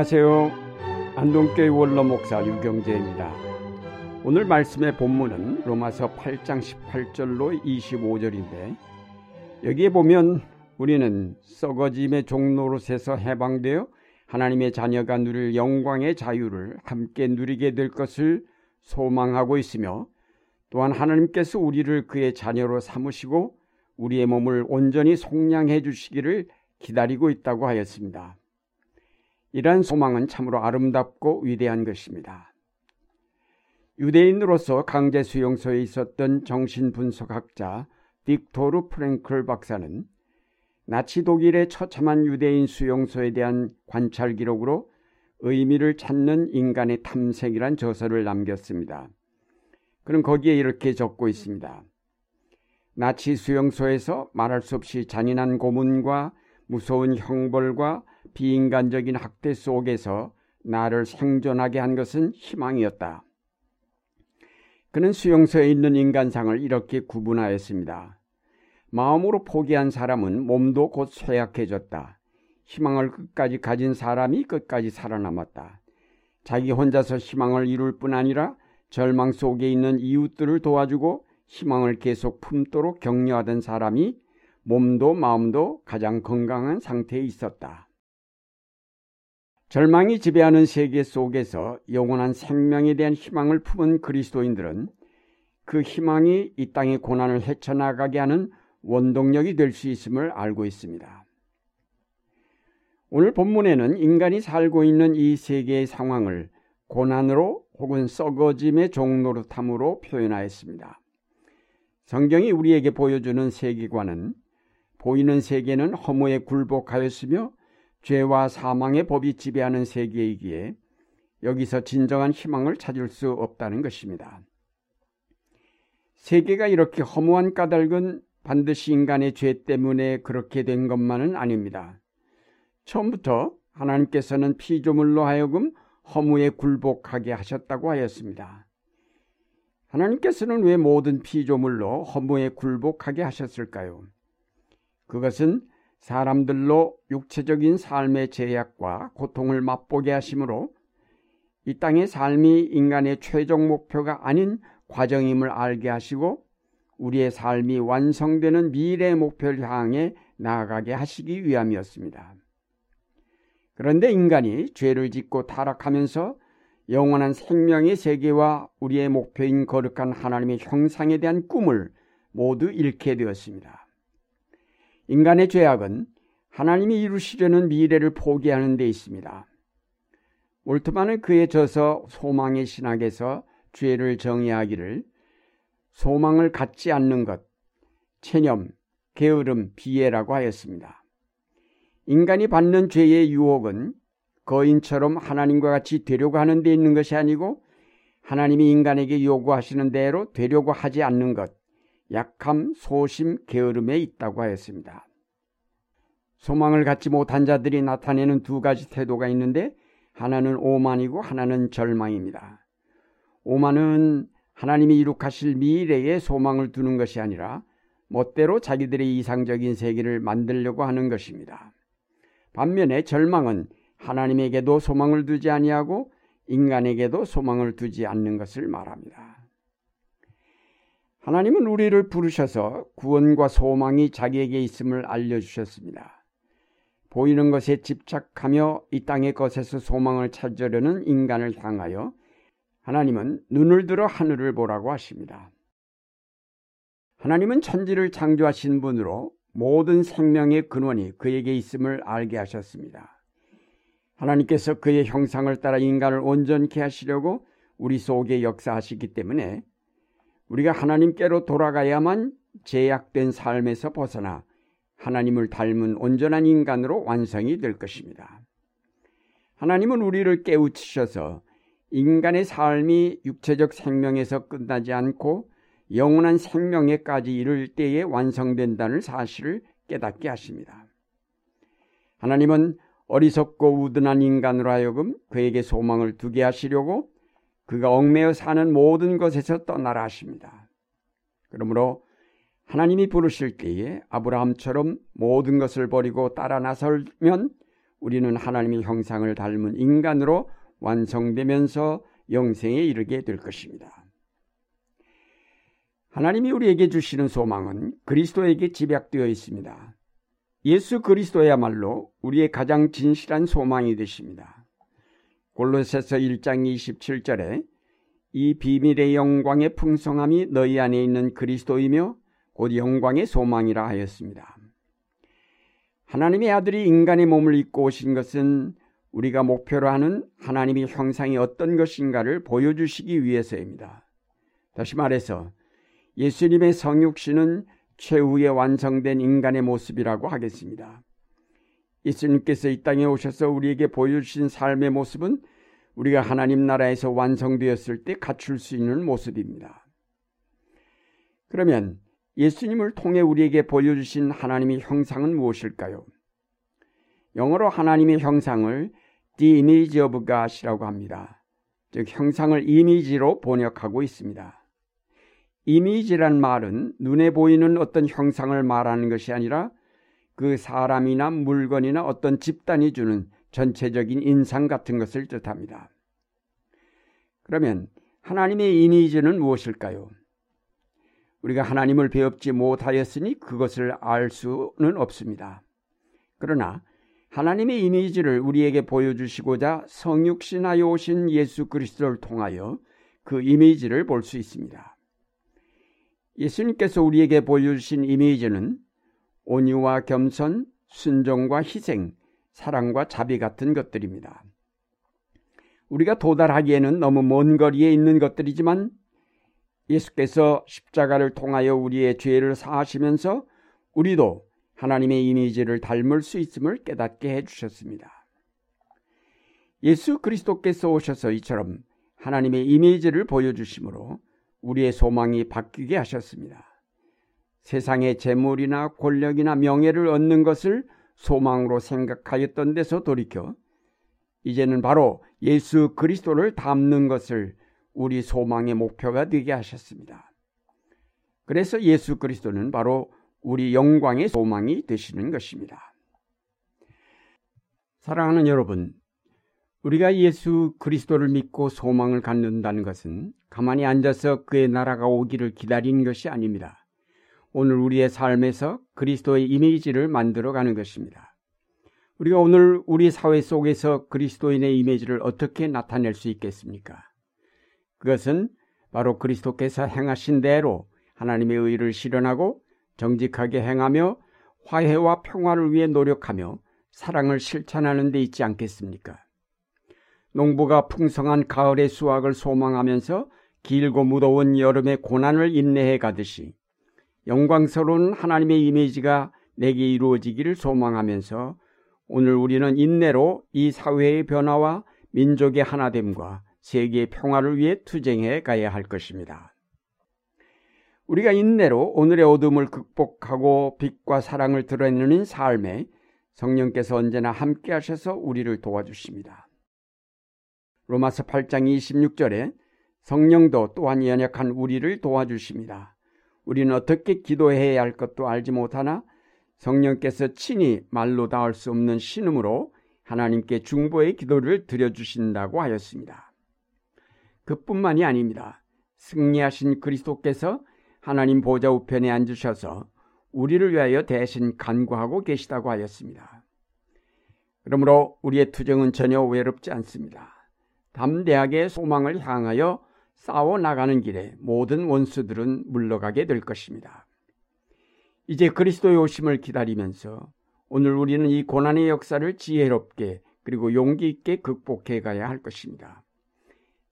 안녕하세요. 안동교회 원로 목사 유경재입니다. 오늘 말씀의 본문은 로마서 8장 18절로 25절인데 여기에 보면 우리는 썩어짐의 종로로에서 해방되어 하나님의 자녀가 누릴 영광의 자유를 함께 누리게 될 것을 소망하고 있으며 또한 하나님께서 우리를 그의 자녀로 삼으시고 우리의 몸을 온전히 속량해 주시기를 기다리고 있다고 하였습니다. 이러한 소망은 참으로 아름답고 위대한 것입니다. 유대인으로서 강제 수용소에 있었던 정신분석학자 딕토르 프랭클 박사는 나치 독일의 처참한 유대인 수용소에 대한 관찰 기록으로 의미를 찾는 인간의 탐색이란 저서를 남겼습니다. 그는 거기에 이렇게 적고 있습니다. 나치 수용소에서 말할 수 없이 잔인한 고문과 무서운 형벌과 비인간적인 학대 속에서 나를 생존하게 한 것은 희망이었다. 그는 수용소에 있는 인간상을 이렇게 구분하였습니다. 마음으로 포기한 사람은 몸도 곧 쇠약해졌다. 희망을 끝까지 가진 사람이 끝까지 살아남았다. 자기 혼자서 희망을 이룰 뿐 아니라 절망 속에 있는 이웃들을 도와주고 희망을 계속 품도록 격려하던 사람이 몸도 마음도 가장 건강한 상태에 있었다. 절망이 지배하는 세계 속에서 영원한 생명에 대한 희망을 품은 그리스도인들은 그 희망이 이 땅의 고난을 헤쳐나가게 하는 원동력이 될 수 있음을 알고 있습니다. 오늘 본문에는 인간이 살고 있는 이 세계의 상황을 고난으로 혹은 썩어짐의 종로로탐으로 표현하였습니다. 성경이 우리에게 보여주는 세계관은 보이는 세계는 허무에 굴복하였으며 죄와 사망의 법이 지배하는 세계이기에 여기서 진정한 희망을 찾을 수 없다는 것입니다. 세계가 이렇게 허무한 까닭은 반드시 인간의 죄 때문에 그렇게 된 것만은 아닙니다. 처음부터 하나님께서는 피조물로 하여금 허무에 굴복하게 하셨다고 하였습니다. 하나님께서는 왜 모든 피조물로 허무에 굴복하게 하셨을까요? 그것은 사람들로 육체적인 삶의 제약과 고통을 맛보게 하심으로 이 땅의 삶이 인간의 최종 목표가 아닌 과정임을 알게 하시고 우리의 삶이 완성되는 미래 목표를 향해 나아가게 하시기 위함이었습니다. 그런데 인간이 죄를 짓고 타락하면서 영원한 생명의 세계와 우리의 목표인 거룩한 하나님의 형상에 대한 꿈을 모두 잃게 되었습니다. 인간의 죄악은 하나님이 이루시려는 미래를 포기하는 데 있습니다. 올트만은 그의 저서 소망의 신학에서 죄를 정의하기를 소망을 갖지 않는 것, 체념, 게으름, 비애라고 하였습니다. 인간이 받는 죄의 유혹은 거인처럼 하나님과 같이 되려고 하는 데 있는 것이 아니고 하나님이 인간에게 요구하시는 대로 되려고 하지 않는 것, 약함, 소심, 게으름에 있다고 하였습니다. 소망을 갖지 못한 자들이 나타내는 두 가지 태도가 있는데 하나는 오만이고 하나는 절망입니다. 오만은 하나님이 이룩하실 미래에 소망을 두는 것이 아니라 멋대로 자기들의 이상적인 세계를 만들려고 하는 것입니다. 반면에 절망은 하나님에게도 소망을 두지 아니하고 인간에게도 소망을 두지 않는 것을 말합니다. 하나님은 우리를 부르셔서 구원과 소망이 자기에게 있음을 알려주셨습니다. 보이는 것에 집착하며 이 땅의 것에서 소망을 찾으려는 인간을 향하여 하나님은 눈을 들어 하늘을 보라고 하십니다. 하나님은 천지를 창조하신 분으로 모든 생명의 근원이 그에게 있음을 알게 하셨습니다. 하나님께서 그의 형상을 따라 인간을 온전케 하시려고 우리 속에 역사하시기 때문에 우리가 하나님께로 돌아가야만 제약된 삶에서 벗어나 하나님을 닮은 온전한 인간으로 완성이 될 것입니다. 하나님은 우리를 깨우치셔서 인간의 삶이 육체적 생명에서 끝나지 않고 영원한 생명에까지 이를 때에 완성된다는 사실을 깨닫게 하십니다. 하나님은 어리석고 우둔한 인간으로 하여금 그에게 소망을 두게 하시려고 그가 얽매여 사는 모든 것에서 떠나라 하십니다. 그러므로 하나님이 부르실 때에 아브라함처럼 모든 것을 버리고 따라 나설면 우리는 하나님의 형상을 닮은 인간으로 완성되면서 영생에 이르게 될 것입니다. 하나님이 우리에게 주시는 소망은 그리스도에게 집약되어 있습니다. 예수 그리스도야말로 우리의 가장 진실한 소망이 되십니다. 골로새서 1장 27절에 이 비밀의 영광의 풍성함이 너희 안에 있는 그리스도이며 곧 영광의 소망이라 하였습니다. 하나님의 아들이 인간의 몸을 입고 오신 것은 우리가 목표로 하는 하나님의 형상이 어떤 것인가를 보여주시기 위해서입니다. 다시 말해서 예수님의 성육신은 최후에 완성된 인간의 모습이라고 하겠습니다. 예수님께서 이 땅에 오셔서 우리에게 보여주신 삶의 모습은 우리가 하나님 나라에서 완성되었을 때 갖출 수 있는 모습입니다. 그러면 예수님을 통해 우리에게 보여주신 하나님의 형상은 무엇일까요? 영어로 하나님의 형상을 The Image of God이라고 합니다. 즉 형상을 이미지로 번역하고 있습니다. 이미지란 말은 눈에 보이는 어떤 형상을 말하는 것이 아니라 그 사람이나 물건이나 어떤 집단이 주는 전체적인 인상 같은 것을 뜻합니다. 그러면 하나님의 이미지는 무엇일까요? 우리가 하나님을 배웁지 못하였으니 그것을 알 수는 없습니다. 그러나 하나님의 이미지를 우리에게 보여주시고자 성육신하여 오신 예수 그리스도를 통하여 그 이미지를 볼 수 있습니다. 예수님께서 우리에게 보여주신 이미지는 온유와 겸손, 순종과 희생, 사랑과 자비 같은 것들입니다. 우리가 도달하기에는 너무 먼 거리에 있는 것들이지만 예수께서 십자가를 통하여 우리의 죄를 사하시면서 우리도 하나님의 이미지를 닮을 수 있음을 깨닫게 해주셨습니다. 예수 그리스도께서 오셔서 이처럼 하나님의 이미지를 보여주심으로 우리의 소망이 바뀌게 하셨습니다. 세상의 재물이나 권력이나 명예를 얻는 것을 소망으로 생각하였던 데서 돌이켜 이제는 바로 예수 그리스도를 닮는 것을 우리 소망의 목표가 되게 하셨습니다. 그래서 예수 그리스도는 바로 우리 영광의 소망이 되시는 것입니다. 사랑하는 여러분, 우리가 예수 그리스도를 믿고 소망을 갖는다는 것은 가만히 앉아서 그의 나라가 오기를 기다리는 것이 아닙니다. 오늘 우리의 삶에서 그리스도의 이미지를 만들어 가는 것입니다. 우리가 오늘 우리 사회 속에서 그리스도인의 이미지를 어떻게 나타낼 수 있겠습니까? 그것은 바로 그리스도께서 행하신 대로 하나님의 의를 실현하고 정직하게 행하며 화해와 평화를 위해 노력하며 사랑을 실천하는 데 있지 않겠습니까? 농부가 풍성한 가을의 수확을 소망하면서 길고 무더운 여름의 고난을 인내해 가듯이 영광스러운 하나님의 이미지가 내게 이루어지기를 소망하면서 오늘 우리는 인내로 이 사회의 변화와 민족의 하나됨과 세계의 평화를 위해 투쟁해 가야 할 것입니다. 우리가 인내로 오늘의 어둠을 극복하고 빛과 사랑을 드러내는 삶에 성령께서 언제나 함께 하셔서 우리를 도와주십니다. 로마서 8장 26절에 성령도 또한 연약한 우리를 도와주십니다. 우리는 어떻게 기도해야 할 것도 알지 못하나 성령께서 친히 말로 닿을 수 없는 신음으로 하나님께 중보의 기도를 드려주신다고 하였습니다. 그뿐만이 아닙니다. 승리하신 그리스도께서 하나님 보좌 우편에 앉으셔서 우리를 위하여 대신 간구하고 계시다고 하였습니다. 그러므로 우리의 투정은 전혀 외롭지 않습니다. 담대하게 소망을 향하여 싸워 나가는 길에 모든 원수들은 물러가게 될 것입니다. 이제 그리스도의 오심을 기다리면서 오늘 우리는 이 고난의 역사를 지혜롭게 그리고 용기 있게 극복해 가야 할 것입니다.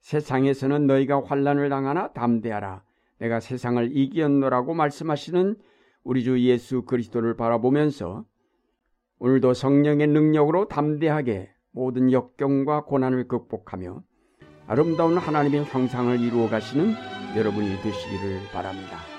세상에서는 너희가 환란을 당하나 담대하라. 내가 세상을 이기었노라고 말씀하시는 우리 주 예수 그리스도를 바라보면서 오늘도 성령의 능력으로 담대하게 모든 역경과 고난을 극복하며 아름다운 하나님의 형상을 이루어 가시는 여러분이 되시기를 바랍니다.